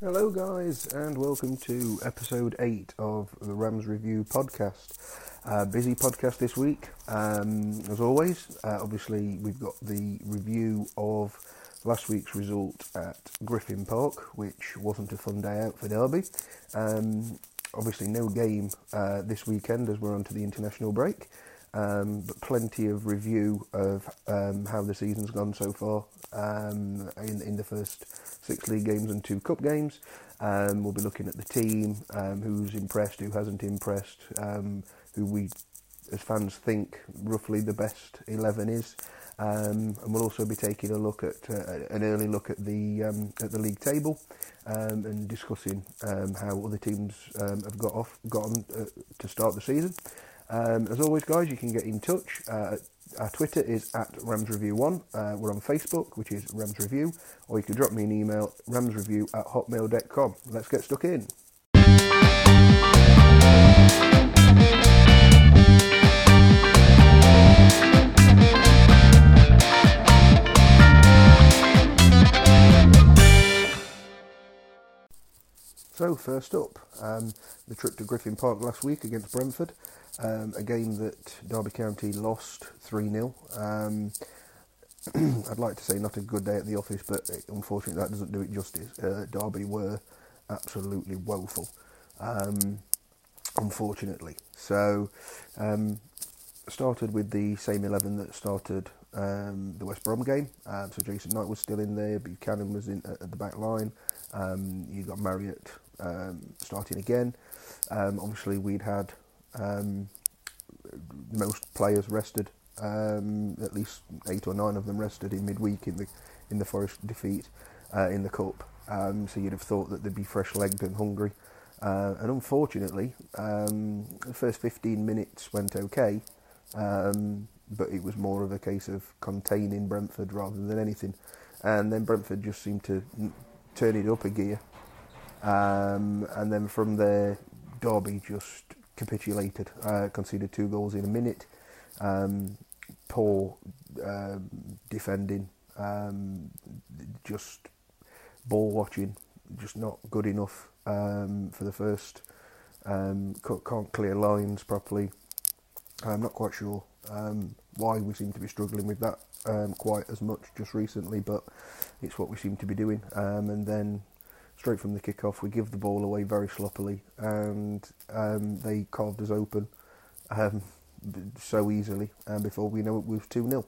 Hello, guys, and welcome to episode 8 of the Rams Review podcast. Uh, busy podcast this week, um, as always. Uh, obviously, we've got the review of last week's result at Griffin Park, which wasn't a fun day out for Derby. Um, obviously, no game uh, this weekend as we're on to the international break. Um, but plenty of review of um, how the season's gone so far um, in, in the first six league games and two cup games. Um, we'll be looking at the team, um, who's impressed, who hasn't impressed, um, who we as fans think roughly the best 11 is. and we'll also be taking a look at uh, an early look at the at the league table and discussing how other teams have got off got on uh, to start the season. Um, as always, guys, you can get in touch. Uh, our Twitter is at RamsReview1. Uh, we're on Facebook, which is Rams Review, or you can drop me an email, ramsreview at hotmail.com. Let's get stuck in. So, first up, um, the trip to Griffin Park last week against Brentford. Um, a game that Derby County lost 3 0. Um, I'd like to say not a good day at the office, but unfortunately that doesn't do it justice. Uh, Derby were absolutely woeful, um, unfortunately. So, um, started with the same 11 that started um, the West Brom game. Um, so Jason Knight was still in there, Buchanan was in at the back line. Um, you got Marriott um, starting again. Um, obviously, we'd had um, most players rested, um, at least eight or nine of them rested in midweek in the in the Forest defeat uh, in the cup. Um, so you'd have thought that they'd be fresh-legged and hungry. Uh, and unfortunately, the first 15 minutes went okay, but it was more of a case of containing Brentford rather than anything. And then Brentford just seemed to turn it up a gear. Um, and then from there, Derby just capitulated, uh, conceded two goals in a minute. Um, poor uh, defending, um, just ball watching, just not good enough um, for the first. Um, can't clear lines properly. I'm not quite sure why we seem to be struggling with that quite as much just recently, but it's what we seem to be doing. and then straight from the kickoff. We give the ball away very sloppily, and um, they carved us open um, so easily. And before we know it, we was two 0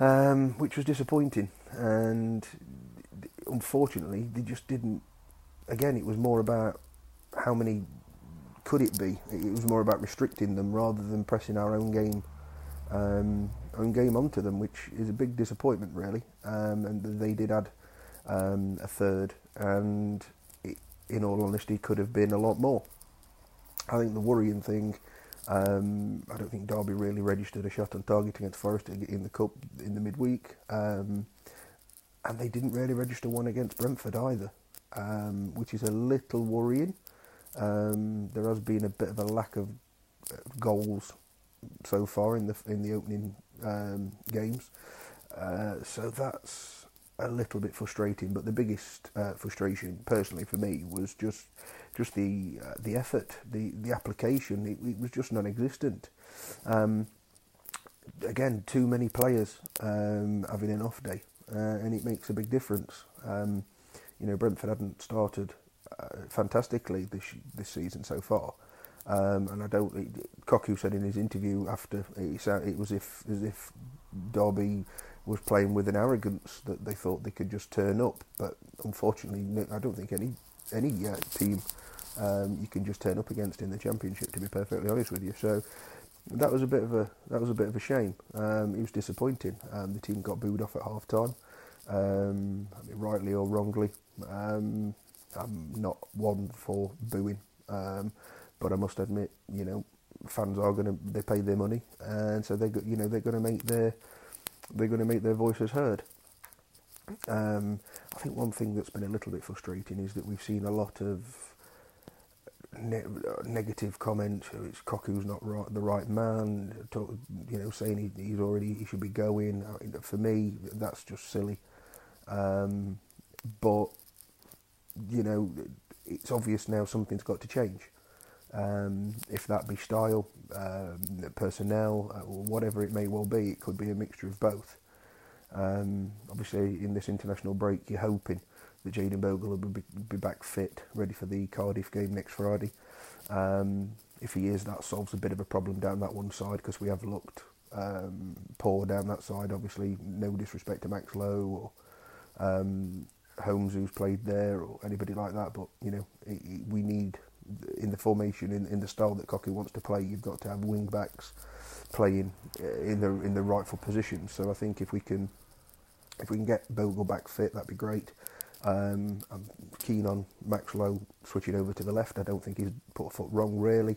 um, which was disappointing. And unfortunately, they just didn't. Again, it was more about how many could it be. It was more about restricting them rather than pressing our own game. Um, own game onto them, which is a big disappointment, really. Um, and they did add um, a third, and it, in all honesty, could have been a lot more. I think the worrying thing, um, I don't think Derby really registered a shot on target against Forest in the cup in the midweek, um, and they didn't really register one against Brentford either, um, which is a little worrying. Um, there has been a bit of a lack of goals so far in the in the opening um, games, uh, so that's a little bit frustrating, but the biggest uh, frustration, personally for me, was just just the uh, the effort, the the application. It, it was just non-existent. Um, again, too many players um, having an off day, uh, and it makes a big difference. Um, you know, Brentford hadn't started uh, fantastically this this season so far. Um, and I don't. Cocu said in his interview after it, it was if as if Derby was playing with an arrogance that they thought they could just turn up. But unfortunately, I don't think any any uh, team um, you can just turn up against in the championship. To be perfectly honest with you, so that was a bit of a that was a bit of a shame. Um, it was disappointing. Um, the team got booed off at half time, um, I mean, rightly or wrongly. Um, I'm not one for booing, um, but I must admit, you know, fans are going to they pay their money, and so they you know they're going to make their they're going to make their voices heard. Um, I think one thing that's been a little bit frustrating is that we've seen a lot of ne- negative comments. It's Cocu's not right, the right man. Talk, you know, saying he, he's already he should be going. For me, that's just silly. Um, but you know, it's obvious now something's got to change. Um, if that be style, um, personnel, uh, or whatever it may well be, it could be a mixture of both. Um, obviously, in this international break, you're hoping that Jaden Bogle will be, be, back fit, ready for the Cardiff game next Friday. Um, if he is, that solves a bit of a problem down that one side because we have looked um, poor down that side. Obviously, no disrespect to Max Lowe or um, Holmes, who's played there, or anybody like that. But you know, it, it, we need in the formation, in, in the style that Cocu wants to play, you've got to have wing backs playing uh, in the in the rightful position. So I think if we can if we can get Bogle back fit, that'd be great. Um, I'm keen on Max Lowe switching over to the left. I don't think he's put a foot wrong really.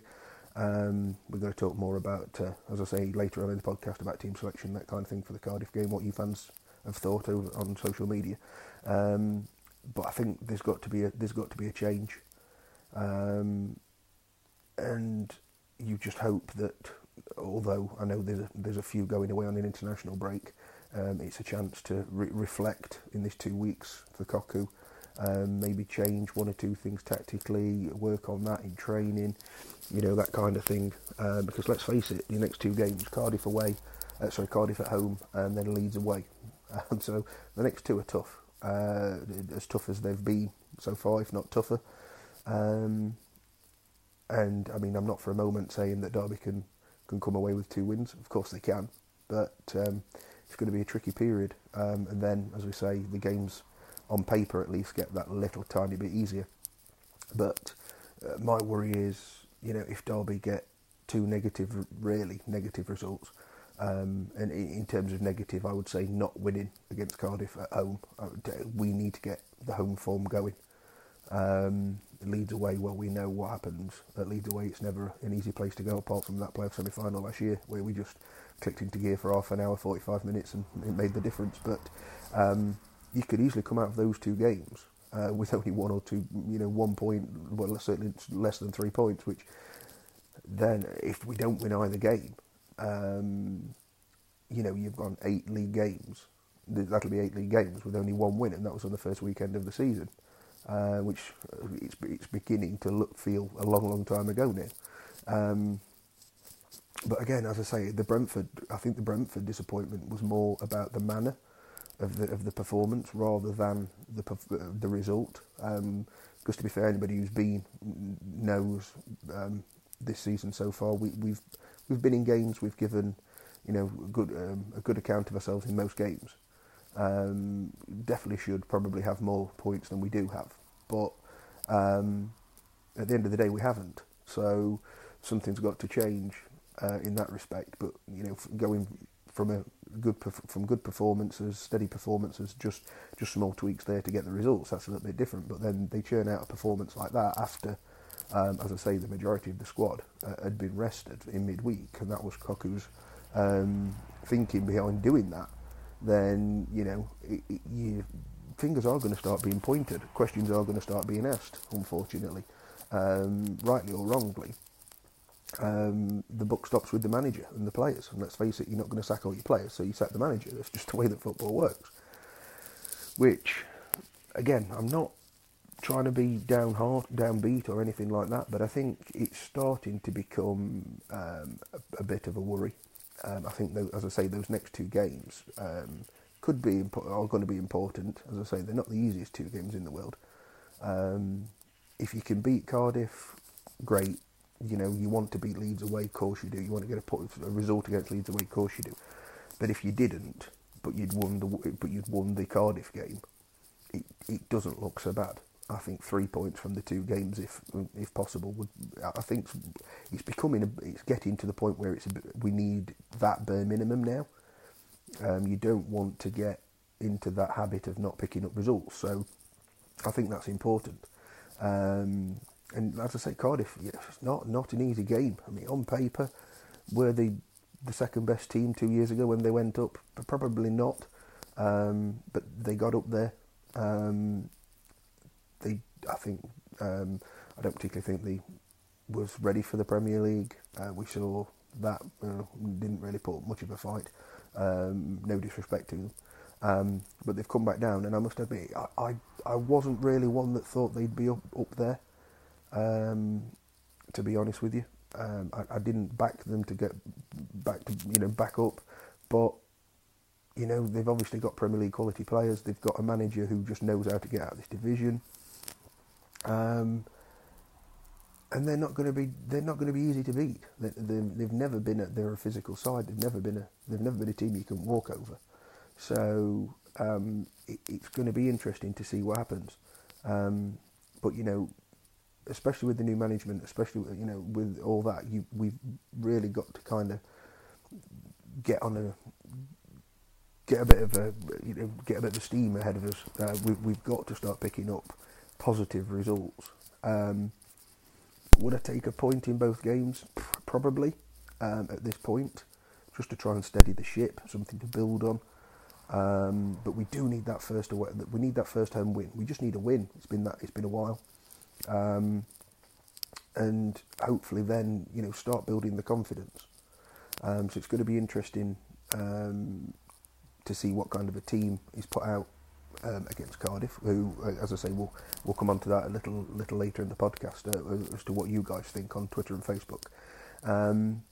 Um, we're going to talk more about, uh, as I say later on in the podcast, about team selection, that kind of thing for the Cardiff game. What you fans have thought over on social media, um, but I think there's got to be a there's got to be a change, um, and you just hope that although I know there's a, there's a few going away on an international break, um, it's a chance to re- reflect in these two weeks for Cocu. Um, maybe change one or two things tactically, work on that in training, you know that kind of thing. Uh, because let's face it, the next two games, Cardiff away, uh, sorry, Cardiff at home, and then Leeds away. And so the next two are tough, uh, as tough as they've been so far, if not tougher. Um, and I mean, I'm not for a moment saying that Derby can can come away with two wins. Of course they can, but um, it's going to be a tricky period. Um, and then, as we say, the games on paper at least get that little tiny bit easier. But uh, my worry is, you know, if Derby get two negative, really negative results, um, and in terms of negative, I would say not winning against Cardiff at home. We need to get the home form going. Um, Leeds away, well, we know what happens at away. It's never an easy place to go, apart from that playoff semi-final last year, where we just clicked into gear for half an hour, 45 minutes, and it made the difference. But um, you could easily come out of those two games uh, with only one or two, you know, one point, well, certainly less than three points, which then if we don't win either game, um, you know, you've gone eight league games. That'll be eight league games with only one win, and that was on the first weekend of the season, uh, which uh, it's, it's beginning to look feel a long, long time ago now. Um, but again, as I say, the Brentford, I think the Brentford disappointment was more about the manner of the of the performance rather than the the result. Um, because to be fair, anybody who's been knows um, this season so far, we, we've we've been in games, we've given you know good um, a good account of ourselves in most games. Um, definitely should probably have more points than we do have, but um, at the end of the day, we haven't. So something's got to change uh, in that respect. But you know, going from a good from good performances, steady performances, just just small tweaks there to get the results. That's a little bit different. But then they churn out a performance like that after, um, as I say, the majority of the squad uh, had been rested in midweek, and that was Cocu's um, thinking behind doing that. Then you know, it, it, you, fingers are going to start being pointed. Questions are going to start being asked. Unfortunately, um, rightly or wrongly um, the book stops with the manager and the players. And let's face it, you're not going to sack all your players, so you sack the manager. That's just the way that football works. Which, again, I'm not trying to be down hard, downbeat or anything like that, but I think it's starting to become um, a, a, bit of a worry. Um, I think, as I say, those next two games um, could be are going to be important. As I say, they're not the easiest two games in the world. Um, if you can beat Cardiff, great you know, you want to beat Leeds away, of course you do. You want to get a, a result against Leeds away, of course you do. But if you didn't, but you'd won the but you'd won the Cardiff game, it, it doesn't look so bad. I think three points from the two games, if if possible, would I think it's becoming a, it's getting to the point where it's a, we need that bare minimum now. Um, you don't want to get into that habit of not picking up results, so I think that's important. Um, and as I say, Cardiff, it's not not an easy game. I mean, on paper, were they the second best team two years ago when they went up? Probably not, um, but they got up there. Um, they, I think, um, I don't particularly think they was ready for the Premier League. Uh, we saw that you know, didn't really put much of a fight. Um, no disrespect to them. Um, but they've come back down, and I must admit, I, I, I wasn't really one that thought they'd be up, up there. Um, to be honest with you, um, I, I, didn't back them to get back to you know back up, but you know they've obviously got Premier League quality players. They've got a manager who just knows how to get out of this division. Um, and they're not going to be they're not going to be easy to beat. They, have never been a, they're a physical side. They've never been a they've never been a team you can walk over. So um, it, it's going to be interesting to see what happens. Um, but you know, especially with the new management, especially you know with all that, you we've really got to kind of get on a get a bit of a you know get a bit of steam ahead of us. Uh, we, we've got to start picking up positive results. Um, would I take a point in both games? Probably um, at this point, just to try and steady the ship, something to build on. Um, but we do need that first away. We need that first home win. We just need a win. It's been that. It's been a while, um, and hopefully then you know start building the confidence. Um, so it's going to be interesting um, to see what kind of a team is put out um, against Cardiff, who, uh, as I say, we'll we'll come on to that a little little later in the podcast uh, as to what you guys think on Twitter and Facebook. Um,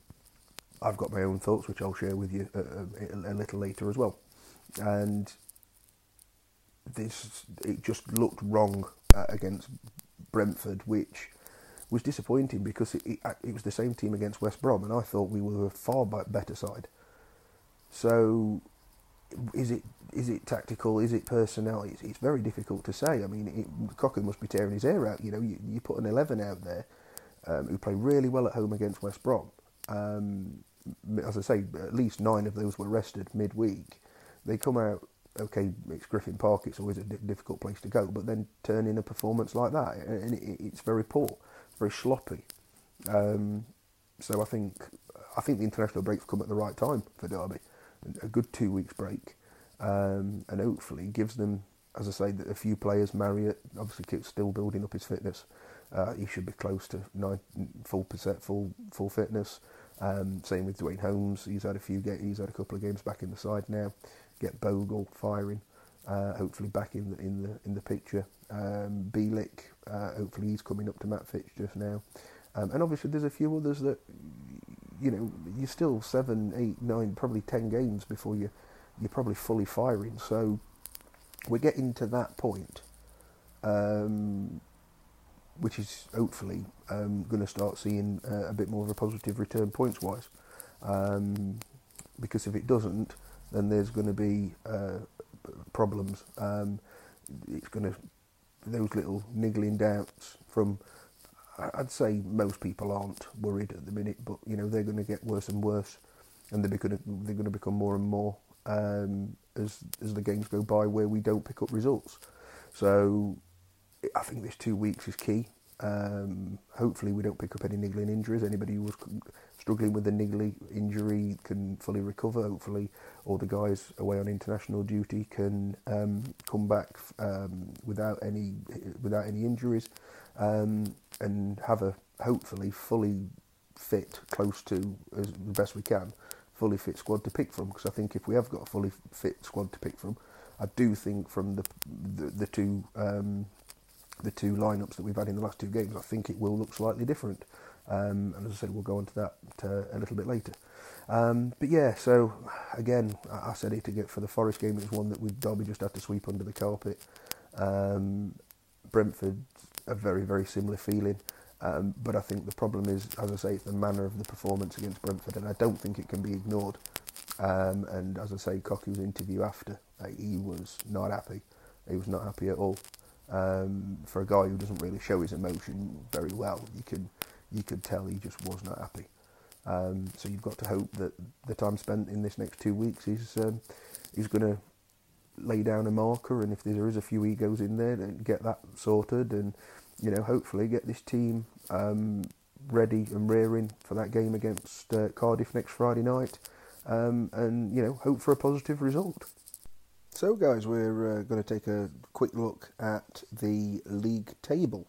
I've got my own thoughts, which I'll share with you a, uh, a, a, little later as well. And this it just looked wrong uh, against Brentford, which was disappointing because it, it, it was the same team against West Brom, and I thought we were a far better side. So is it is it tactical? Is it personnel? It's, it's very difficult to say. I mean, it, Cocker must be tearing his hair out. You know, you, you put an eleven out there um, who play really well at home against West Brom. Um, as I say, at least nine of those were rested midweek. They come out okay. It's Griffin Park. It's always a difficult place to go, but then turn in a performance like that, and it, it's very poor, very sloppy. Um, so I think I think the international break's come at the right time for Derby a good two weeks break, um, and hopefully gives them, as I say, that a few players. Marriott obviously keeps still building up his fitness. Uh, he should be close to nine, full percent, full full fitness. Um, same with Duane Holmes. He's had a few. He's had a couple of games back in the side now. Get Bogle firing. Uh, hopefully back in the in the in the picture. Um, Bielik, uh, hopefully he's coming up to match just now. Um, and obviously there's a few others that you know, you're still seven, eight, nine, probably ten games before you you're probably fully firing. So we're getting to that point, um, which is hopefully um, going to start seeing uh, a bit more of a positive return points wise. Um, because if it doesn't, then there's going to be uh, problems. Um, it's going to those little niggling doubts from I'd say most people aren't worried at the minute, but you know they're going to get worse and worse, and they're going to they're going to become more and more um, as as the games go by, where we don't pick up results. So I think this two weeks is key. Um, hopefully, we don't pick up any niggling injuries. Anybody who was struggling with a niggly injury can fully recover. Hopefully, all the guys away on international duty can um, come back um, without any without any injuries um, and have a hopefully fully fit, close to as the best we can, fully fit squad to pick from. Because I think if we have got a fully fit squad to pick from, I do think from the the, the two um, the two lineups that we've had in the last two games, I think it will look slightly different. Um, and as I said, we'll go on to that uh, a little bit later. Um, but yeah, so again, I, said it get for the Forest game. It was one that we Derby just had to sweep under the carpet. Um, Brentford a very, very similar feeling. Um, but I think the problem is, as I say, it's the manner of the performance against Brentford, and I don't think it can be ignored. Um, and as I say, Cocu's interview after, uh, he was not happy. He was not happy at all. Um, for a guy who doesn't really show his emotion very well, you can you could tell he just was not happy. Um, so you've got to hope that the time spent in this next two weeks is um, is going to lay down a marker, and if there is a few egos in there, then get that sorted, and you know, hopefully get this team um, ready and rearing for that game against uh, Cardiff next Friday night, um, and you know, hope for a positive result. So, guys, we're uh, going to take a quick look at the league table.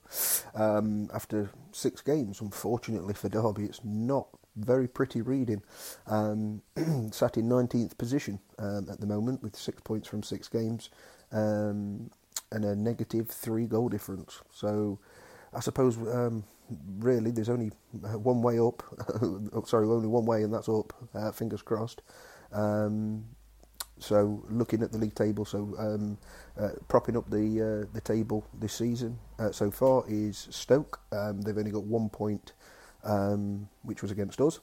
Um, after six games, unfortunately for Derby, it's not very pretty reading. Um, sat in 19th position um, at the moment with six points from six games um, and a negative three goal difference. So I suppose um, really there's only one way up. Oh, sorry, only one way, and that's up. Uh, fingers crossed. Um, so looking at the league table, so um, uh, propping up the uh, the table this season uh, so far is Stoke. They've only got one point, um, which was against us.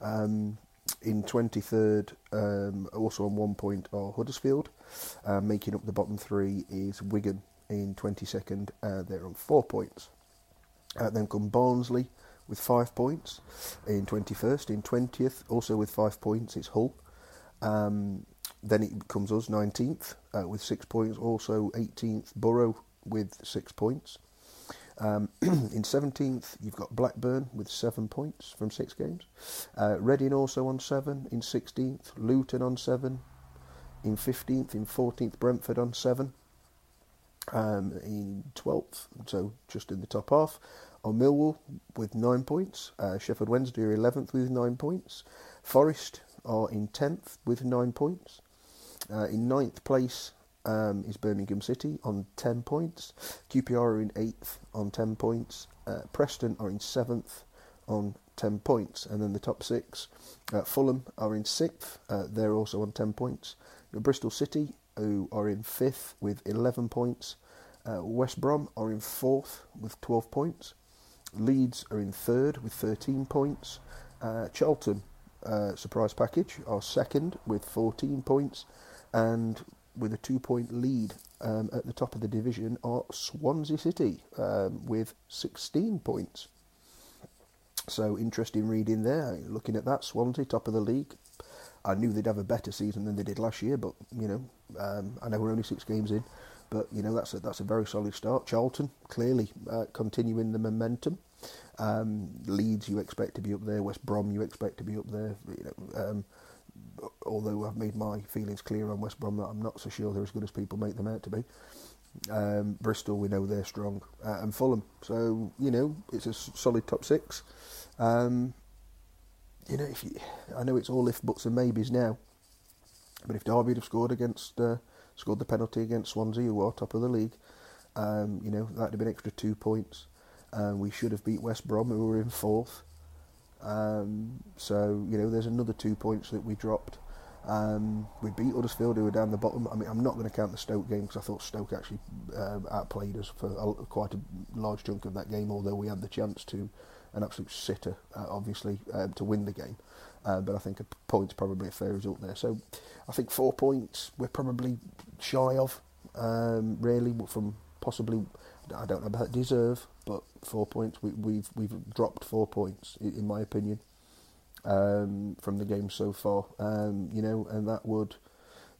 Um, in 23rd, um, also on one point, are Huddersfield. Uh, making up the bottom three is Wigan in 22nd. Uh, they're on four points. Uh, then come Barnsley with five points in 21st. In 20th, also with five points, it's Hull. Um, then it comes us 19th uh, with six points. Also 18th, Borough with six points. Um, in 17th, you've got Blackburn with seven points from six games. Uh, Reading also on seven. In 16th, Luton on seven. In 15th, in 14th, Brentford on seven. Um, in 12th, so just in the top half, are Millwall with nine points. Uh, Sheffield Wednesday are 11th with nine points. Forest are in 10th with nine points. Uh, in ninth place um, is Birmingham City on 10 points. QPR are in 8th on 10 points. Uh, Preston are in 7th on 10 points. And then the top six, uh, Fulham are in 6th. Uh, they're also on 10 points. Bristol City, who are in 5th with 11 points. Uh, West Brom are in 4th with 12 points. Leeds are in 3rd with 13 points. Uh, Charlton, surprise package, are second with 14 points and with a two point lead um, at the top of the division are Swansea City um, with 16 points. So interesting reading there. Looking at that, Swansea top of the league. I knew they'd have a better season than they did last year, but you know, um, I know we're only six games in, but you know that's a, that's a very solid start. Charlton clearly uh, continuing the momentum. Um, Leeds, you expect to be up there. West Brom, you expect to be up there. You know, um, although I've made my feelings clear on West Brom that I'm not so sure they're as good as people make them out to be. Um, Bristol, we know they're strong, uh, and Fulham. So you know it's a solid top six. Um, you know, if you, I know it's all if buts and maybes now, but if Derby have scored against uh, scored the penalty against Swansea, who are top of the league, um, you know that'd have been extra two points. Um, we should have beat West Brom, who were in fourth. Um, so you know, there's another two points that we dropped. Um, we beat Huddersfield, who were down the bottom. I mean, I'm not going to count the Stoke game because I thought Stoke actually uh, outplayed us for a, quite a large chunk of that game. Although we had the chance to, an absolute sitter, uh, obviously, uh, to win the game. Uh, but I think a point's probably a fair result there. So I think four points we're probably shy of, um, really, from possibly I don't know about deserve, but four points. We, we've we've dropped four points in my opinion um, from the game so far. Um, you know, and that would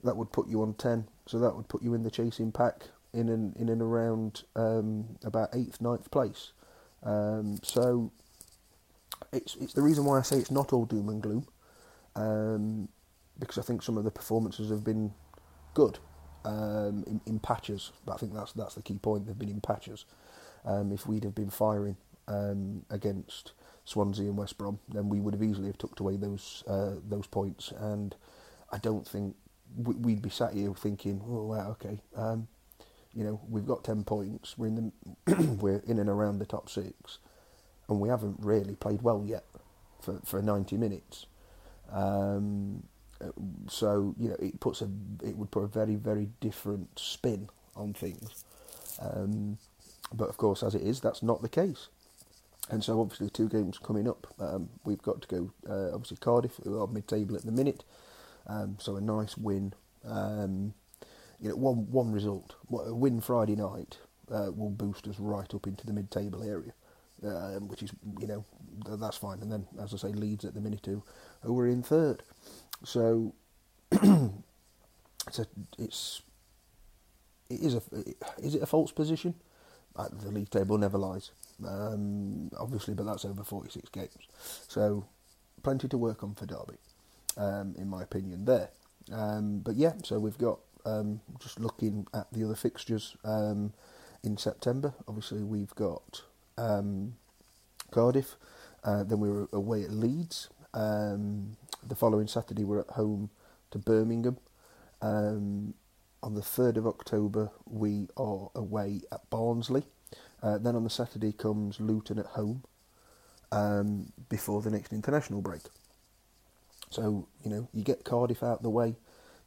that would put you on ten. So that would put you in the chasing pack in and in and around um, about eighth, ninth place. Um, so it's it's the reason why I say it's not all doom and gloom, um, because I think some of the performances have been good um, in, in patches. But I think that's that's the key point. They've been in patches. Um, if we'd have been firing um, against Swansea and West Brom, then we would have easily have tucked away those uh, those points. And I don't think we'd be sat here thinking, "Oh, wow, okay, um, you know, we've got ten points. We're in the we're in and around the top six, and we haven't really played well yet for for ninety minutes." Um, so you know, it puts a it would put a very very different spin on things. Um, but of course, as it is, that's not the case. And so, obviously, two games coming up. Um, we've got to go. Uh, obviously, Cardiff, who are mid-table at the minute. Um, so a nice win. Um, you know, one one result, a win Friday night uh, will boost us right up into the mid-table area, um, which is you know that's fine. And then, as I say, Leeds at the minute who who are in third. So it's a, it's it is a is it a false position? Uh, the league table never lies, um, obviously, but that's over forty six games, so plenty to work on for Derby, um, in my opinion. There, um, but yeah, so we've got um, just looking at the other fixtures um, in September. Obviously, we've got Cardiff Uh, then we were away at Leeds. The following Saturday, we're at home to Birmingham. Um, on the 3rd of October, we are away at Barnsley. Uh, then on the Saturday comes Luton at home um, before the next international break. So, you know, you get Cardiff out the way,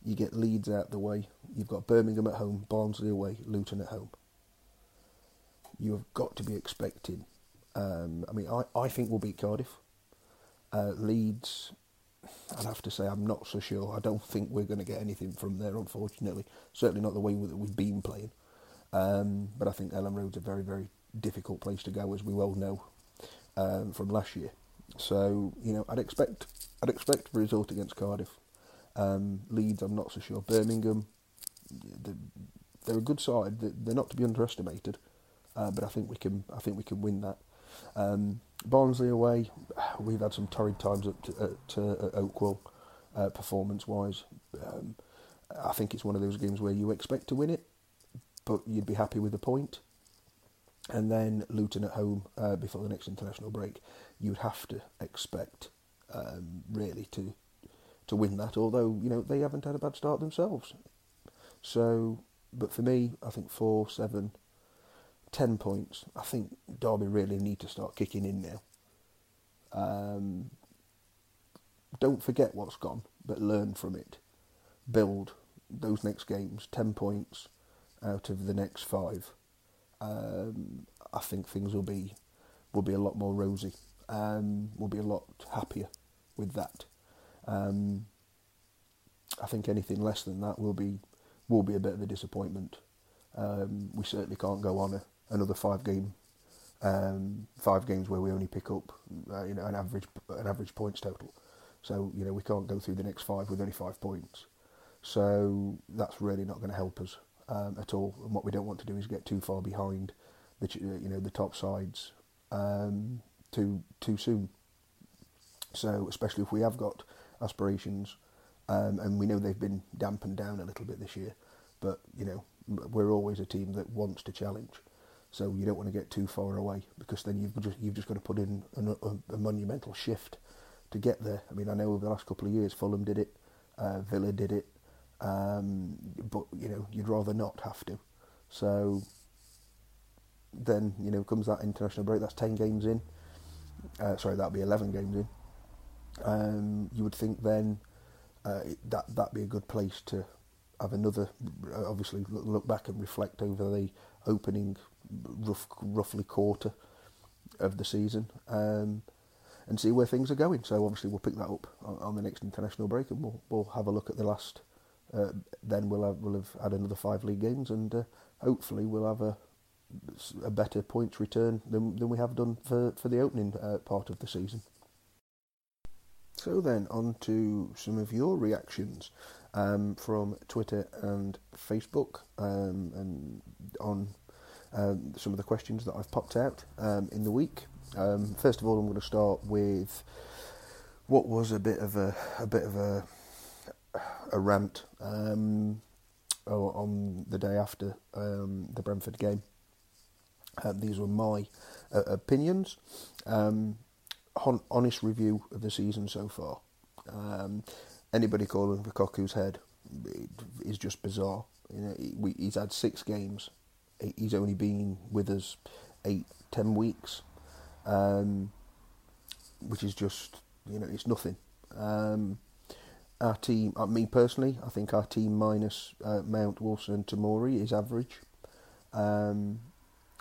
you get Leeds out the way, you've got Birmingham at home, Barnsley away, Luton at home. You have got to be expecting. Um, I mean, I, I think we'll beat Cardiff. Uh, Leeds, I'd have to say I'm not so sure. I don't think we're going to get anything from there, unfortunately. Certainly not the way that we've been playing. Um, but I think Elland Road's a very, very difficult place to go, as we well know um, from last year. So you know, I'd expect I'd expect a result against Cardiff. Um, Leeds, I'm not so sure. Birmingham, they're a good side. They're not to be underestimated, uh, but I think we can. I think we can win that. Um, Barnsley away, we've had some torrid times at, at, at Oakwell, uh, performance-wise. Um, I think it's one of those games where you expect to win it, but you'd be happy with the point. And then Luton at home uh, before the next international break, you'd have to expect um, really to to win that. Although you know they haven't had a bad start themselves. So, but for me, I think four, seven, ten points. I think Derby really need to start kicking in now. Um, don't forget what's gone, but learn from it. Build those next games. Ten points out of the next five, um, I think things will be will be a lot more rosy. Um, we'll be a lot happier with that. Um, I think anything less than that will be will be a bit of a disappointment. Um, we certainly can't go on a, another five game um, five games where we only pick up uh, you know an average an average points total. So you know we can't go through the next five with only five points. So that's really not going to help us um, at all. And what we don't want to do is get too far behind the you know the top sides um, too too soon. So especially if we have got aspirations, um, and we know they've been dampened down a little bit this year, but you know we're always a team that wants to challenge. So you don't want to get too far away because then you've just you've just got to put in a, a, monumental shift to get there. I mean, I know over the last couple of years, Fulham did it, uh, Villa did it, um, but you know, you'd rather not have to. So then you know comes that international break. That's ten games in. Uh, sorry, that'll be eleven games in. Um, you would think then uh, that that'd be a good place to have another. Obviously, look back and reflect over the opening rough, roughly quarter of the season. Um, and see where things are going. So obviously we'll pick that up on, on the next international break, and we'll we'll have a look at the last uh, then we'll have, we'll have had another five league games, and uh, hopefully we'll have a a better points return than than we have done for for the opening uh, part of the season. So then on to some of your reactions um, from Twitter and Facebook, um, and on um, some of the questions that I've popped out um, in the week. Um, first of all, I'm going to start with what was a bit of a a bit of a a rant um, on the day after um, the Brentford game. Uh, these were my uh, opinions. Um, honest review of the season so far. Anybody calling for Lukaku's head is just bizarre. You know, he, he's had six games. He's only been with us eight, ten weeks, um, which is just you know it's nothing. Um, our team, uh, me personally, I think our team minus uh, Mount, Wilson, and Tomori is average. Um,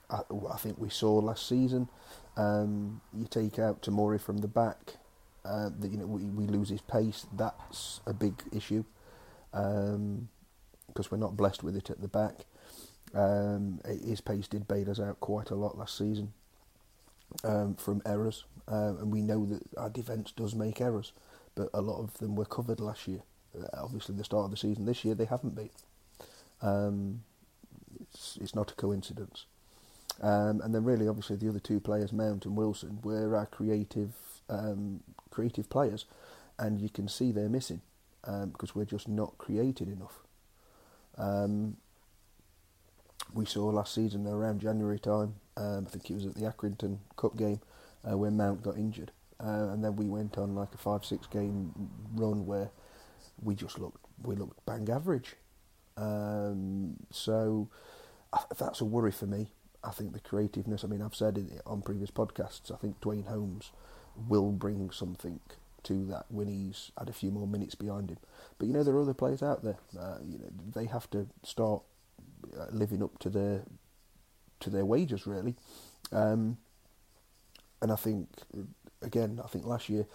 I, I, think we saw last season. Um, you take out Tomori from the back, uh, you know we, we lose his pace. That's a big issue because um, we're not blessed with it at the back. Um, his pace did bail us out quite a lot last season um, from errors, uh, and we know that our defence does make errors but a lot of them were covered last year. Uh, obviously, the start of the season this year they haven't been. Um, it's it's not a coincidence. Um, and then really, obviously, the other two players, Mount and Wilson, were our creative um, creative players, and you can see they're missing um, because we're just not created enough. Um, we saw last season around January time. Um, I think it was at the Accrington Cup game uh, when Mount got injured, uh, and then we went on like a five six game run where we just looked we looked bang average. Um, so that's a worry for me. I think the creativeness. I mean, I've said it on previous podcasts. I think Duane Holmes will bring something to that when he's had a few more minutes behind him. But you know, there are other players out there. Uh, you know, they have to start living up to their to their wages, really. Um, and I think, again, I think last year,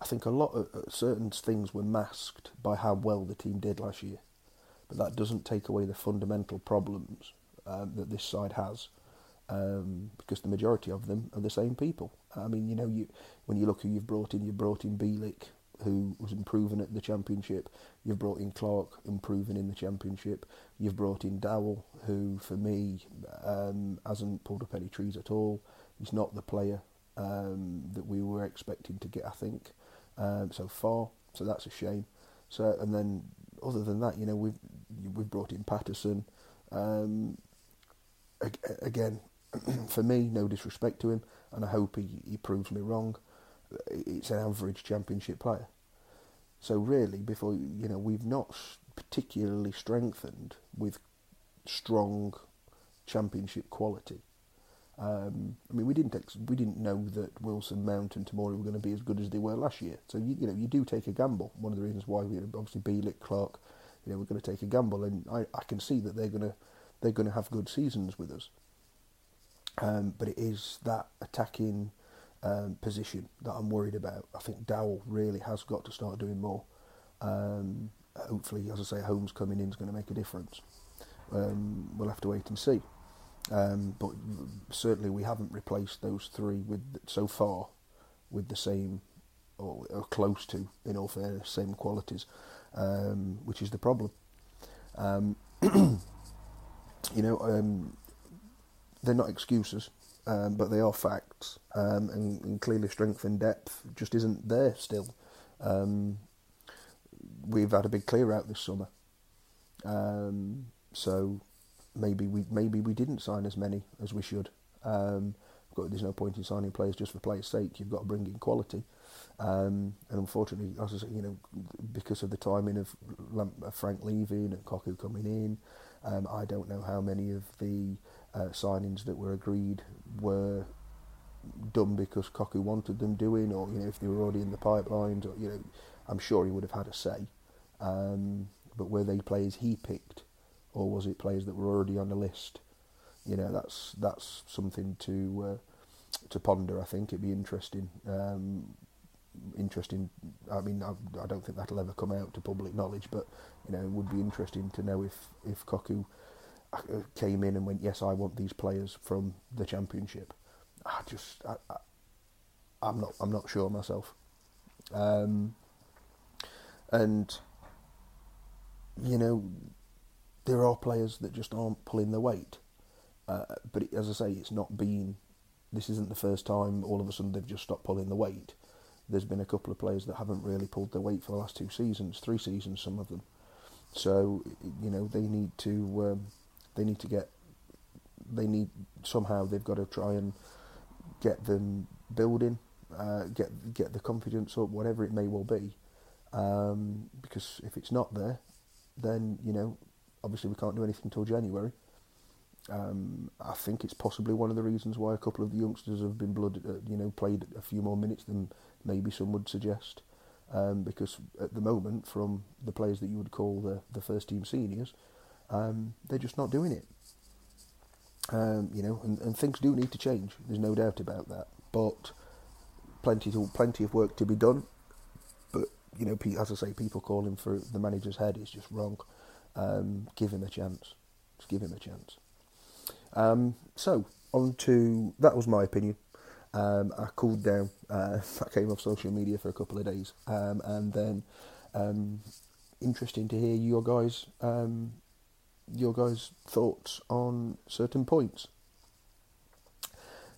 I think a lot of uh, certain things were masked by how well the team did last year. But that doesn't take away the fundamental problems um, that this side has um, because the majority of them are the same people. I mean, you know, you when you look who you've brought in, you've brought in Bielik, who was improving at the championship. You've brought in Clarke, improving in the championship. You've brought in Dowell, who for me um, hasn't pulled up any trees at all. He's not the player um, that we were expecting to get, I think, um, so far. So that's a shame. So and then other than that, you know, we've we've brought in Paterson. Um, again, for me, no disrespect to him, and I hope he, he proves me wrong. It's an average championship player. So really, before you know, we've not particularly strengthened with strong championship quality. Um, I mean, we didn't ex- we didn't know that Wilson, Mount, and Tomori were going to be as good as they were last year. So you, you know, you do take a gamble. One of the reasons why we obviously Bielik, Clarke, you know, we're going to take a gamble, and I, I can see that they're going to they're going to have good seasons with us. Um, but it is that attacking um, position that I'm worried about. I think Dowell really has got to start doing more. Um, hopefully, as I say, Holmes coming in is going to make a difference. Um, we'll have to wait and see. Um, but certainly, we haven't replaced those three with so far with the same or, or close to, in all fairness, same qualities, um, which is the problem. you know, um, they're not excuses, um, but they are facts, um, and, and, clearly strength and depth just isn't there still. Um, we've had a big clear out this summer, um, so maybe we maybe we didn't sign as many as we should. Um, there's no point in signing players just for players' sake. You've got to bring in quality. Um, and unfortunately, as you know, because of the timing of Frank leaving and Cocu coming in, I don't know how many of the uh, signings that were agreed were done because Cocu wanted them doing, or you know if they were already in the pipelines, or you know, I'm sure he would have had a say. Um, but were they players he picked, or was it players that were already on the list? You know, that's that's something to uh, to ponder. I think it'd be interesting. Um, interesting. I mean, I, I, don't think that'll ever come out to public knowledge, but you know, it would be interesting to know if if uh, came in and went, yes, I want these players from the championship. I just, I, am not, I'm not sure myself. Um, and you know, there are players that just aren't pulling the weight. Uh, but it, as I say, it's not been. This isn't the first time all of a sudden they've just stopped pulling the weight there's been a couple of players that haven't really pulled their weight for the last two seasons, three seasons, some of them. So you know they need to um, they need to get they need somehow they've got to try and get them building, uh, get get the confidence up, whatever it may well be. Um, because if it's not there, then you know obviously we can't do anything until January. Um, I think it's possibly one of the reasons why a couple of the youngsters have been blood, uh, you know, played a few more minutes than maybe some would suggest. Um, because at the moment, from the players that you would call the, the first team seniors, um, they're just not doing it. Um, you know, and, and things do need to change. There's no doubt about that. But plenty to, plenty of work to be done. But you know, as I say, people calling for the manager's head is just wrong. Um, give him a chance. Just give him a chance. Um, so on to that was my opinion. Um, I cooled down. Uh, I came off social media for a couple of days, um, and then um, interesting to hear your guys um, your guys thoughts on certain points.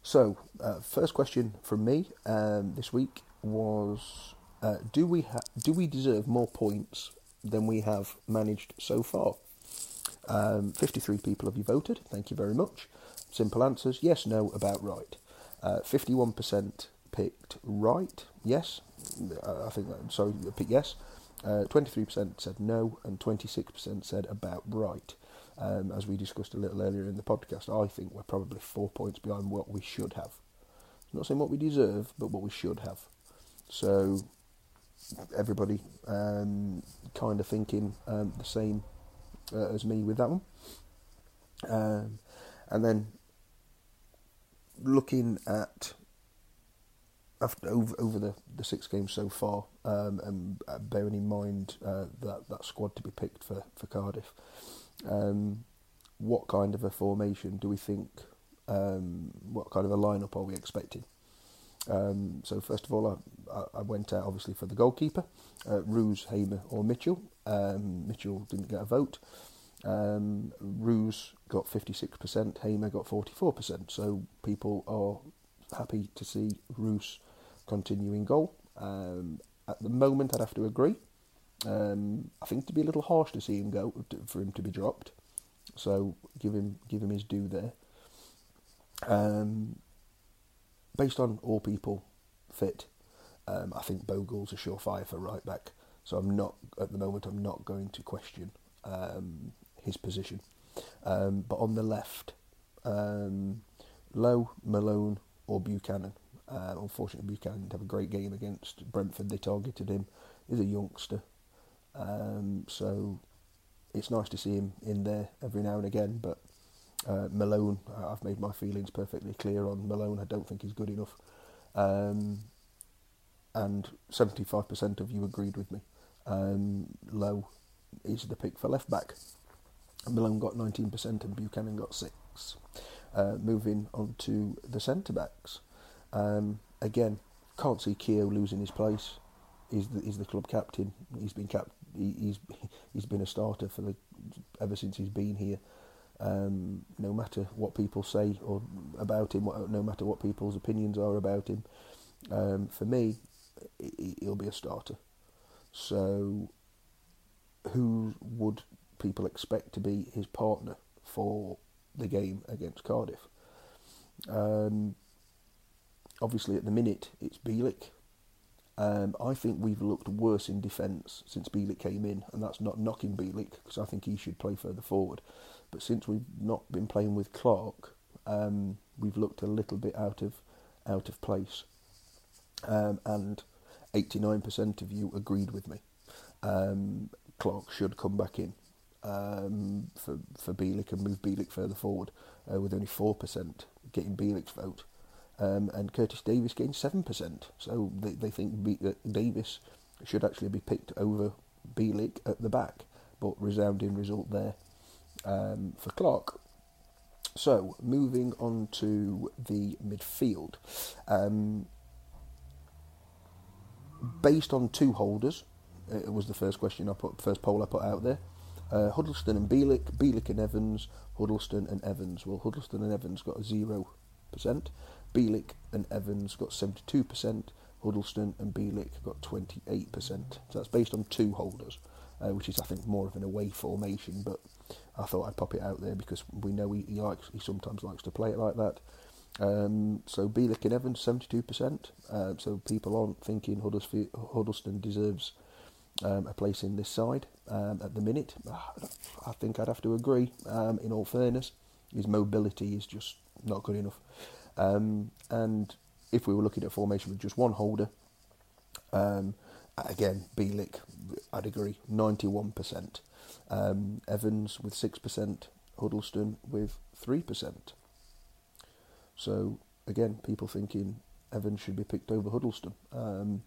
So, uh, first question from me um, this week was: uh, Do we ha- do we deserve more points than we have managed so far? Um, 53 people have you voted. Thank you very much. Simple answers: yes, no, about right. Uh, 51% picked right. Yes, I think that. Sorry, picked yes. Uh, twenty-three percent said no, and twenty-six percent said about right. Um, as we discussed a little earlier in the podcast, I think we're probably four points behind what we should have. I'm not saying what we deserve, but what we should have. So everybody um, kind of thinking um, the same uh, as me with that one. Um, and then looking at after over, over the, the six games so far, um, and uh, bearing in mind uh, that that squad to be picked for for Cardiff, um, what kind of a formation do we think? Um, what kind of a lineup are we expecting? Um, so first of all, I, I, went out obviously for the goalkeeper, uh, Roos, Hamer, or Mitchell. Um, Mitchell didn't get a vote. Um, Roos got 56%, Hamer got 44%. So people are happy to see Roos continuing goal. Um, at the moment, I'd have to agree. Um, I think to be a little harsh to see him go for him to be dropped. So give him give him his due there. Um, based on all people fit, um, I think Bogle's a surefire for right back. So I'm not at the moment. I'm not going to question um, his position. Um, but on the left, um, Lowe, Malone, or Buchanan. Uh, unfortunately, Buchanan didn't have a great game against Brentford. They targeted him. He's a youngster, um, so it's nice to see him in there every now and again. But uh, Malone, I've made my feelings perfectly clear on Malone. I don't think he's good enough. Um, and 75% of you agreed with me. Um, Lowe is the pick for left back. Malone got 19% and Buchanan got 6 uh, Moving on to the centre backs. Um, again, can't see Keogh losing his place. He's the, he's the club captain. He's been cap- he, he's he's been a starter for the ever since he's been here. Um, no matter what people say or about him, no matter what people's opinions are about him, um, for me, he'll be a starter. So, who would people expect to be his partner for the game against Cardiff? Um, obviously, at the minute, it's Bielik. Um, I think we've looked worse in defence since Bielik came in, and that's not knocking Bielik because I think he should play further forward. But since we've not been playing with Clarke, um, we've looked a little bit out of out of place. Um, and 89% of you agreed with me. Um, Clarke should come back in um, for for Bielik and move Bielik further forward, uh, with only 4% getting Bielik's vote. Um, and Curtis Davies gained 7%. So they, they think B- Davies should actually be picked over Bielik at the back, but resounding result there um, for Clarke. So, moving on to the midfield. Um, based on two holders, it was the first question I put, first poll I put out there. Uh, Huddlestone and Bielik, Bielik and Evans, Huddlestone and Evans. Well, Huddlestone and Evans got a 0%. Bielik and Evans got 72%. Huddlestone and Bielik got 28%. So that's based on two holders, uh, which is, I think, more of an away formation, but I thought I'd pop it out there because we know he, he likes he sometimes likes to play it like that. Um, so Bielik and Evans, 72%. Uh, so people aren't thinking Huddlestone deserves um, a place in this side um, at the minute. I think I'd have to agree, um, in all fairness. His mobility is just not good enough. Um, and if we were looking at formation with just one holder, um, again, Bielik, I'd agree, 91%. Um, Evans with 6%, Huddlestone with 3%. So, again, people thinking Evans should be picked over Huddlestone. Um,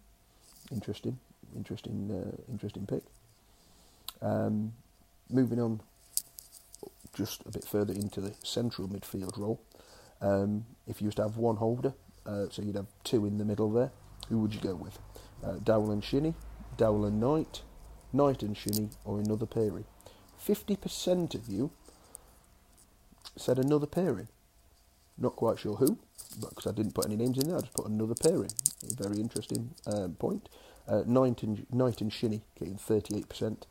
interesting, interesting, uh, interesting pick. Um, moving on just a bit further into the central midfield role. Um, if you used to have one holder, uh, so you'd have two in the middle there, who would you go with? Uh, Dowell and Shinnie, Dowell and Knight, Knight and Shinnie, or another pairing? 50% of you said another pairing. Not quite sure who, because I didn't put any names in there, I just put another pairing. Very interesting um, point. Uh, Knight, and, Knight and Shinnie getting 38%.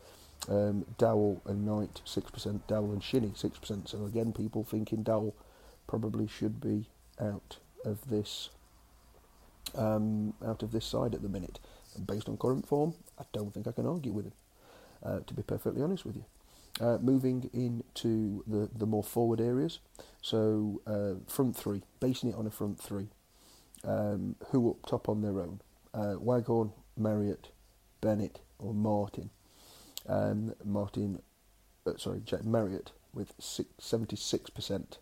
Um, Dowell and Knight 6%. Dowell and Shinnie 6%. So again, people thinking Dowell probably should be out of this um, out of this side at the minute. And based on current form, I don't think I can argue with him, uh, to be perfectly honest with you. Uh, moving into the, the more forward areas, so uh, front three, basing it on a front three. Um, who up top on their own? Uh, Waghorn, Marriott, Bennett, or Martin. Um, Martin, uh, sorry, Jack Marriott with six percent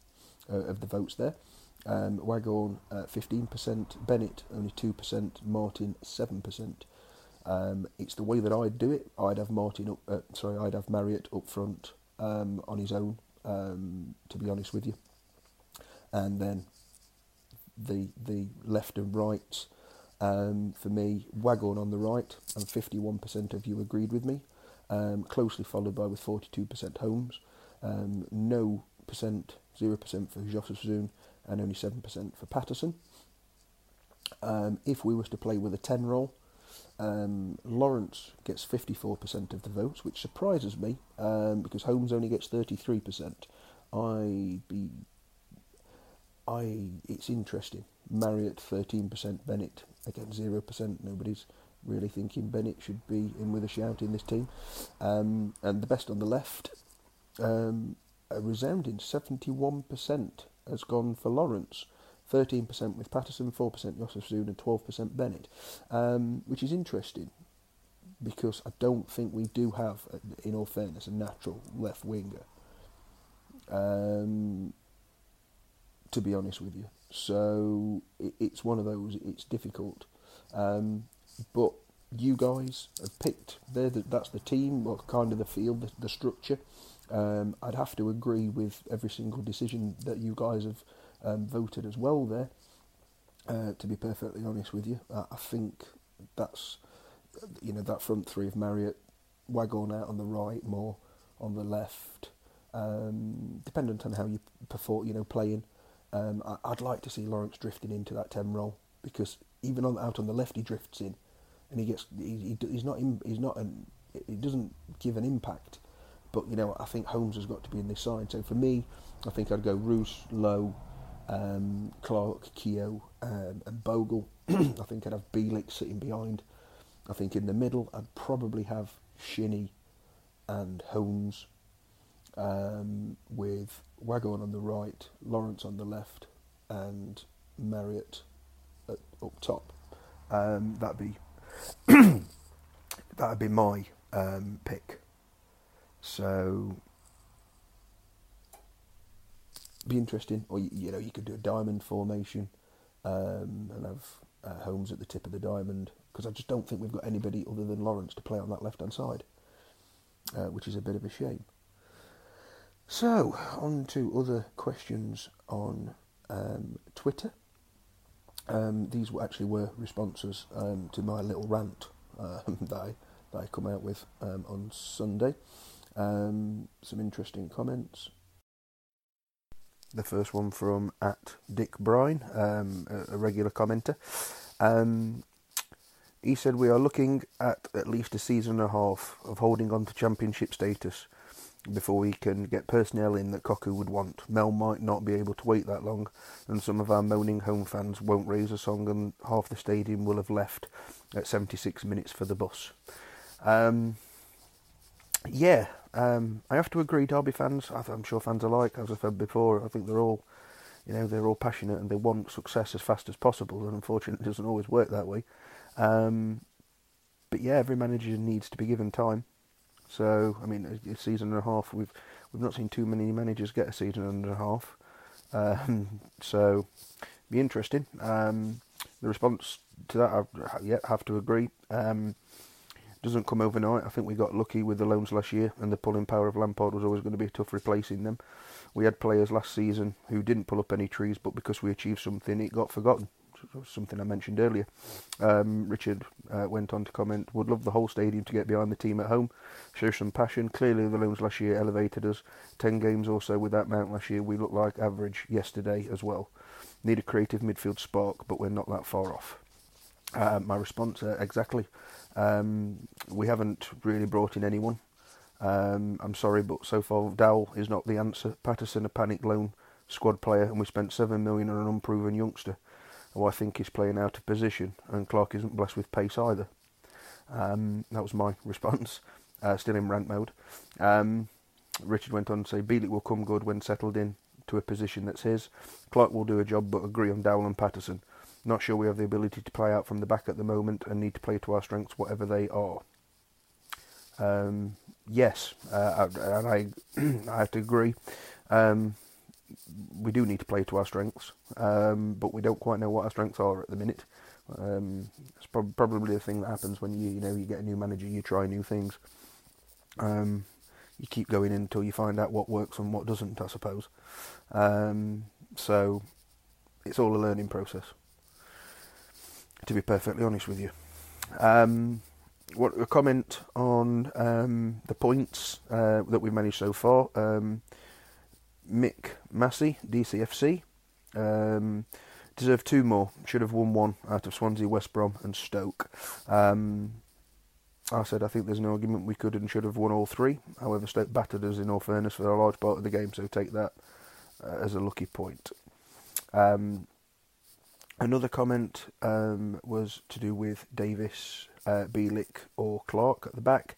uh, of the votes there. Um, Waghorn uh, fifteen percent, Bennett only two percent, Martin seven percent. Um, it's the way that I'd do it. I'd have Martin up, uh, sorry, I'd have Marriott up front um, on his own. Um, to be honest with you, and then the the left and right. Um, for me, Waghorn on the right, and 51% of you agreed with me. Um, closely followed by with 42% Holmes. Um, no percent, 0% for Jozefzoon, and only 7% for Paterson. Um, if we was to play with a 10 role, um, Lawrence gets 54% of the votes, which surprises me um, because Holmes only gets 33%. I be, I it's interesting. Marriott 13%, Bennett again 0%. Nobody's really thinking Bennett should be in with a shout in this team. Um, and the best on the left, um, a resounding 71% has gone for Lawrence. 13% with Paterson, 4% Jozefzoon, and 12% Bennett, um, which is interesting because I don't think we do have, in all fairness, a natural left winger. Um, to be honest with you, so it, it's one of those. It's difficult, um, but you guys have picked. The, that's the team, or kind of the field, the, the structure. Um, I'd have to agree with every single decision that you guys have um, voted as well there. Uh, to be perfectly honest with you, I, I think that's you know that front three of Marriott, Waghorn out on the right, more on the left, um, dependent on how you perform, you know, playing. Um, I, would like to see Lawrence drifting into that ten role because even on out on the left he drifts in, and he gets he, he, he's not in, he's not an he doesn't give an impact. But you know I think Holmes has got to be in this side. So for me, I think I'd go Roos, Lowe, um, Clarke, Keogh, um, and Bogle. I think I'd have Bielik sitting behind. I think in the middle I'd probably have Shinnie and Holmes um, with Waghorn on the right, Lawrence on the left, and Marriott at, up top. Um, that'd be that'd be my um, pick. So be interesting. Or you, know, you could do a diamond formation um, and have uh, Holmes at the tip of the diamond because I just don't think we've got anybody other than Lawrence to play on that left hand side, uh, which is a bit of a shame. So, on to other questions on um, Twitter. Um, these were actually were responses um, to my little rant um, that, I, that I come out with um, on Sunday. Um, some interesting comments the first one from at Dick Brine, um, a, a, regular commenter. Um, he said we are looking at at least a season and a half of holding on to championship status before we can get personnel in that Cocu would want. Mel might not be able to wait that long, and some of our moaning home fans won't raise a song, and half the stadium will have left at 76 minutes for the bus. Um, yeah, um, I have to agree. Derby fans, I'm sure fans alike, as I've said before, I think they're all, you know, they're all passionate and they want success as fast as possible. And unfortunately, it doesn't always work that way. Um, but yeah, every manager needs to be given time. So I mean, a, season and a half. We've we've not seen too many managers get a season and a half. Um, so be interesting. Um, the response to that, I yeah, have to agree. Um, doesn't come overnight. I think we got lucky with the loans last year, and the pulling power of Lampard was always going to be tough replacing them. We had players last season who didn't pull up any trees, but because we achieved something, it got forgotten. Something I mentioned earlier. Um, Richard uh, went on to comment, would love the whole stadium to get behind the team at home, show some passion. Clearly, the loans last year elevated us. Ten games or so with that Mount last year, we looked like average yesterday as well. Need a creative midfield spark, but we're not that far off. Uh, my response, uh, exactly. Um, we haven't really brought in anyone. Um, I'm sorry, but so far Dowell is not the answer. Paterson, a panic loan squad player, and we spent seven million on an unproven youngster. who I think is playing out of position, and Clarke isn't blessed with pace either. Um, that was my response. Uh, still in rant mode. Um, Richard went on to say Bielik will come good when settled in to a position that's his. Clarke will do a job, but agree on Dowell and Paterson. Not sure we have the ability to play out from the back at the moment and need to play to our strengths, whatever they are. Um, yes, uh, and I, I have to agree. Um, we do need to play to our strengths, um, but we don't quite know what our strengths are at the minute. Um, it's prob- probably the thing that happens when you you know you get a new manager, you try new things. Um, you keep going in until you find out what works and what doesn't, I suppose. Um, so it's all a learning process. To be perfectly honest with you, um, what a comment on um, the points uh, that we've managed so far. Um, Mick Massey, DCFC, um, deserved two more. Should have won one out of Swansea, West Brom, and Stoke. Um, I said I think there's an argument we could and should have won all three. However, Stoke battered us in all fairness for a large part of the game, so take that uh, as a lucky point. Um, another comment um, was to do with Davies, uh, Bielik, or Clarke at the back.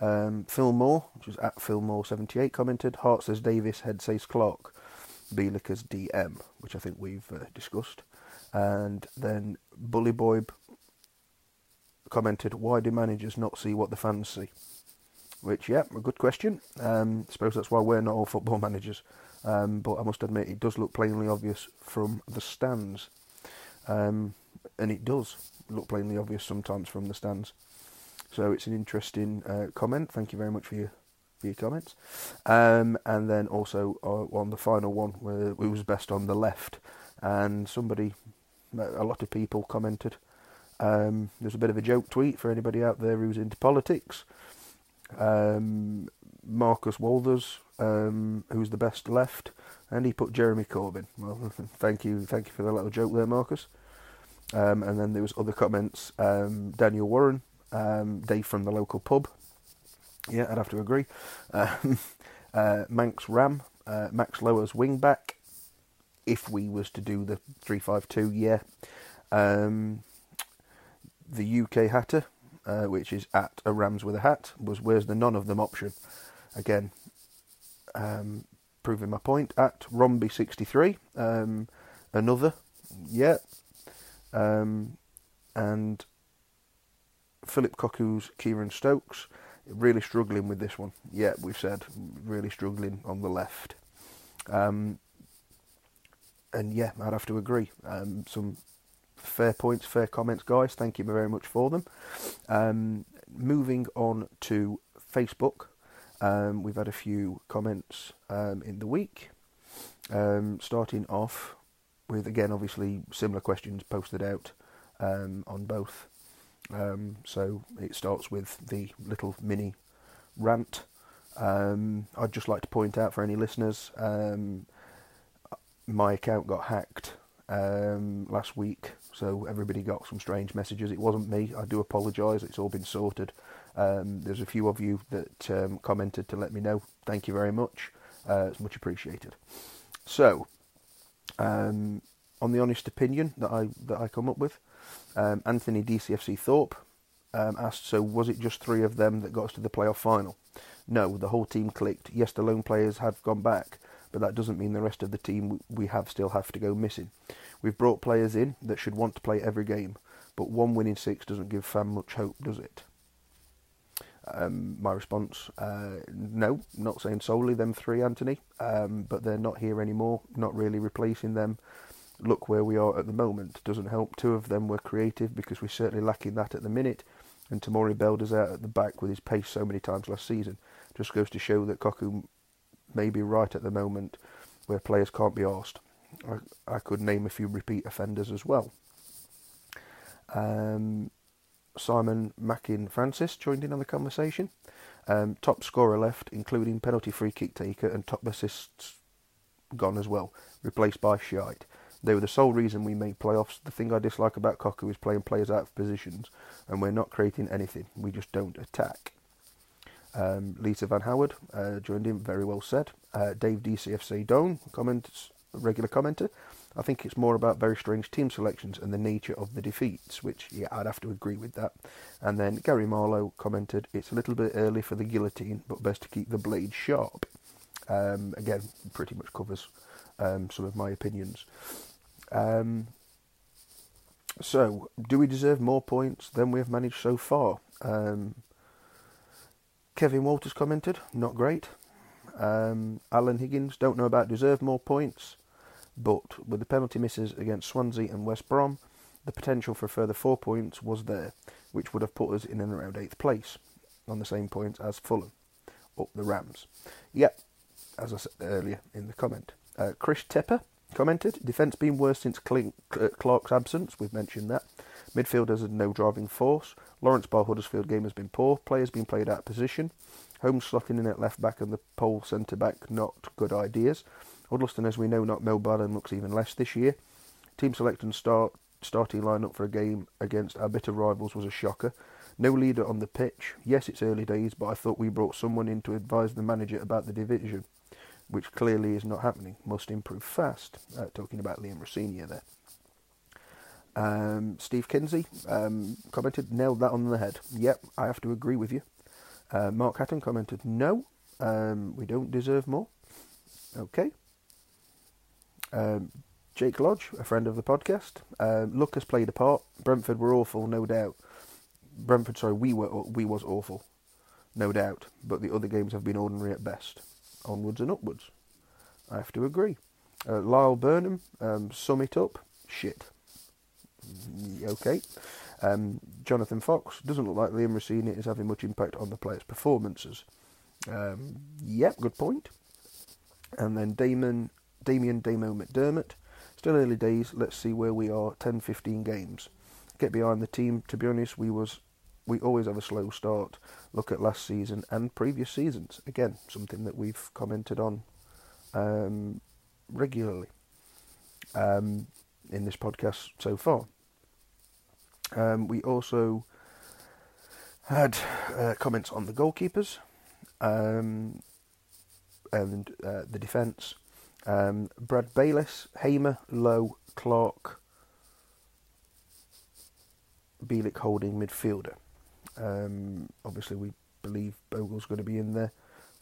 Um, Phil Moore, which is at Phil Moore78, commented, Hart says Davies, head says Clarke, Bielik as DM, which I think we've uh, discussed. And then Bully Boy commented, why do managers not see what the fans see? Which, yeah, a good question. Um, I suppose that's why we're not all football managers. Um, but I must admit, it does look plainly obvious from the stands. Um, and it does look plainly obvious sometimes from the stands. So it's an interesting uh, comment. Thank you very much for your for your comments. Um, and then also uh, on the final one, where it was best on the left, and somebody, a lot of people commented. Um, there's a bit of a joke tweet for anybody out there who's into politics. Um, Marcus Walters, um, who's the best left, and he put Jeremy Corbyn. Well, thank you, thank you for the little joke there, Marcus. Um, and then there was other comments. Um, Daniel Warren, um, Dave from the local pub. Yeah, I'd have to agree. Um, uh, Manx Ram, uh, Max Lower's wing back. If we was to do the three five two, yeah. Um, the UK Hatter, uh, which is at a Rams with a hat, was where's the none of them option. Again, um, proving my point. At Romby63, um, another, yeah. Um, and Philip Cocu's Kieran Stokes, really struggling with this one. Yeah, we've said, really struggling on the left. Um, and yeah, I'd have to agree. Um, some fair points, fair comments, guys. Thank you very much for them. Um, moving on to Facebook, um, we've had a few comments um, in the week. Um, starting off with again, obviously similar questions posted out um, on both. Um, so it starts with the little mini rant. I'd just like to point out for any listeners, my account got hacked um, last week, so everybody got some strange messages. It wasn't me. I do apologise. It's all been sorted. Um, there's a few of you that um, commented to let me know. Thank you very much. Uh, it's much appreciated. So, um, on the honest opinion that I that I come up with, um, Anthony DCFC Thorpe um, asked, "So was it just three of them that got us to the playoff final?" No, the whole team clicked. Yes, the lone players have gone back, but that doesn't mean the rest of the team we have still have to go missing. We've brought players in that should want to play every game, but one win in six doesn't give Fam much hope, does it? Um, my response, uh, no, not saying solely them three, Anthony, um, but they're not here anymore, not really replacing them. Look where we are at the moment, doesn't help. Two of them were creative because we're certainly lacking that at the minute, and Tomori Belder's out at the back with his pace so many times last season. Just goes to show that Cocu may be right at the moment where players can't be asked. I, I could name a few repeat offenders as well. Um, Simon Mackin Francis joined in on the conversation. Um, top scorer left, including penalty free kick taker and top assists gone as well, replaced by Shite. They were the sole reason we made playoffs. The thing I dislike about Cocker is playing players out of positions, and we're not creating anything. We just don't attack. Um, Lisa Van Howard uh, joined in, very well said. Uh, Dave DCFC Doan comments, regular commenter. I think it's more about very strange team selections and the nature of the defeats, which, yeah, I'd have to agree with that. And then Gary Marlowe commented, It's a little bit early for the guillotine, but best to keep the blade sharp. Um, again, pretty much covers um, some of my opinions. Um, so, do we deserve more points than we have managed so far? Um, Kevin Walters commented, not great. Um, Alan Higgins, don't know about deserve more points, but with the penalty misses against Swansea and West Brom, the potential for further four points was there, which would have put us in and around eighth place, on the same points as Fulham, up the Rams. Yep, as I said earlier in the comment. Uh, Chris Tepper commented, defence been worse since uh, Clarke's absence, we've mentioned that. Midfielders had no driving force. Lawrence Bar Huddersfield game has been poor. Players been played out of position. Holmes slotting in at left back and the pole centre back, not good ideas. Huddlestone, as we know, not mobile and looks even less this year. Team select and start starting lineup for a game against our bitter rivals was a shocker. No leader on the pitch. Yes, it's early days, but I thought we brought someone in to advise the manager about the division, which clearly is not happening. Must improve fast. Uh, talking about Liam Rosenior there. Um, Steve Kinsey um, commented, nailed that on the head. Yep, I have to agree with you. Uh, Mark Hatton commented, no, um, we don't deserve more. Okay. Um, Jake Lodge, a friend of the podcast, uh, luck has played a part. Brentford were awful, no doubt. Brentford, sorry, we were we was awful, no doubt. But the other games have been ordinary at best. Onwards and upwards. I have to agree. Uh, Lyle Burnham, um, sum it up. Shit okay. Um, Jonathan Fox doesn't look like Liam Rosenior is having much impact on the players' performances. Um, yep, good point. And then Damon, Damien Damo McDermott. Still early days. Let's see where we are. 10, 15 games. Get behind the team. To be honest, we was we always have a slow start. Look at last season and previous seasons. Again, something that we've commented on um, regularly um, in this podcast so far. Um, we also had uh, comments on the goalkeepers um, and uh, the defence. Um, Brad Bayliss, Hamer, Lowe, Clarke, Bielik holding midfielder. Um, obviously, we believe Bogle's going to be in there,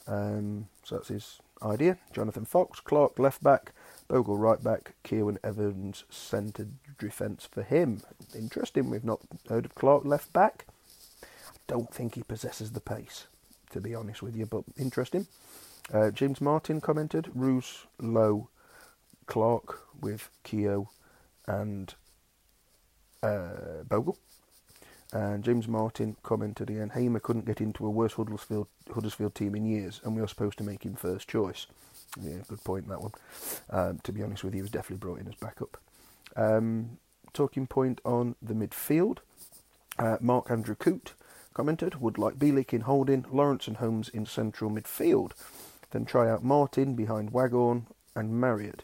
um, so that's his idea. Jonathan Fox, Clarke left back, Bogle right back, Kieran Evans centre defence for him. Interesting, we've not heard of Clarke left back. I don't think he possesses the pace, to be honest with you, but interesting. Uh, James Martin commented, Roos, Lowe, Clarke with Keogh and uh, Bogle. And James Martin commented again, Hamer couldn't get into a worse Huddersfield, Huddersfield team in years, and we were supposed to make him first choice. Yeah, good point, that one. Um, to be honest with you, he was definitely brought in as backup. Um, talking point on the midfield, uh, Mark Andrew Coote commented, would like Bielik in holding, Lawrence and Holmes in central midfield. Then try out Martin behind Waghorn and Marriott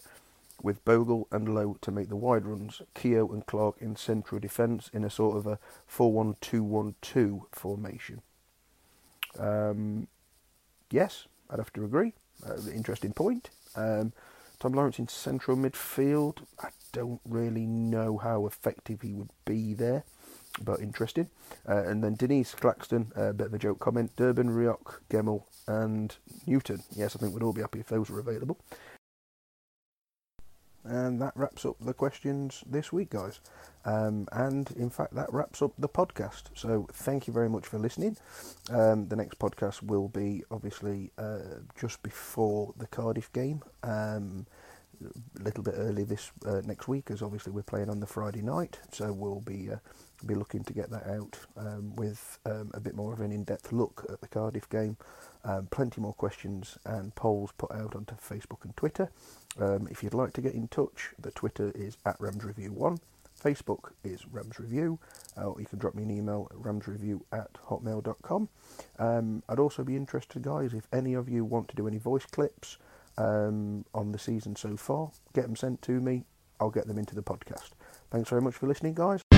with Bogle and Lowe to make the wide runs, Keogh and Clarke in central defence in a sort of a 4-1-2-1-2 formation. Um, yes, I'd have to agree. Uh, interesting point. Um, Tom Lawrence in central midfield. I don't really know how effective he would be there, but interesting. Uh, and then Denise Claxton, a uh, bit of a joke comment. Durban, Rioch, Gemmill, and Newton. Yes, I think we'd all be happy if those were available. And that wraps up the questions this week, guys. Um, and in fact, that wraps up the podcast. So thank you very much for listening. Um, the next podcast will be obviously uh, just before the Cardiff game. Um, a little bit early this uh, next week, as obviously we're playing on the Friday night, so we'll be uh, be looking to get that out um, with um, a bit more of an in-depth look at the Cardiff game. Um, plenty more questions and polls put out onto Facebook and Twitter. Um, if you'd like to get in touch, the Twitter is at ramsreview1, Facebook is ramsreview, uh, or you can drop me an email at ramsreview at hotmail.com. Um, I'd also be interested, guys, if any of you want to do any voice clips um, on the season so far, get them sent to me. I'll get them into the podcast. Thanks very much for listening, guys.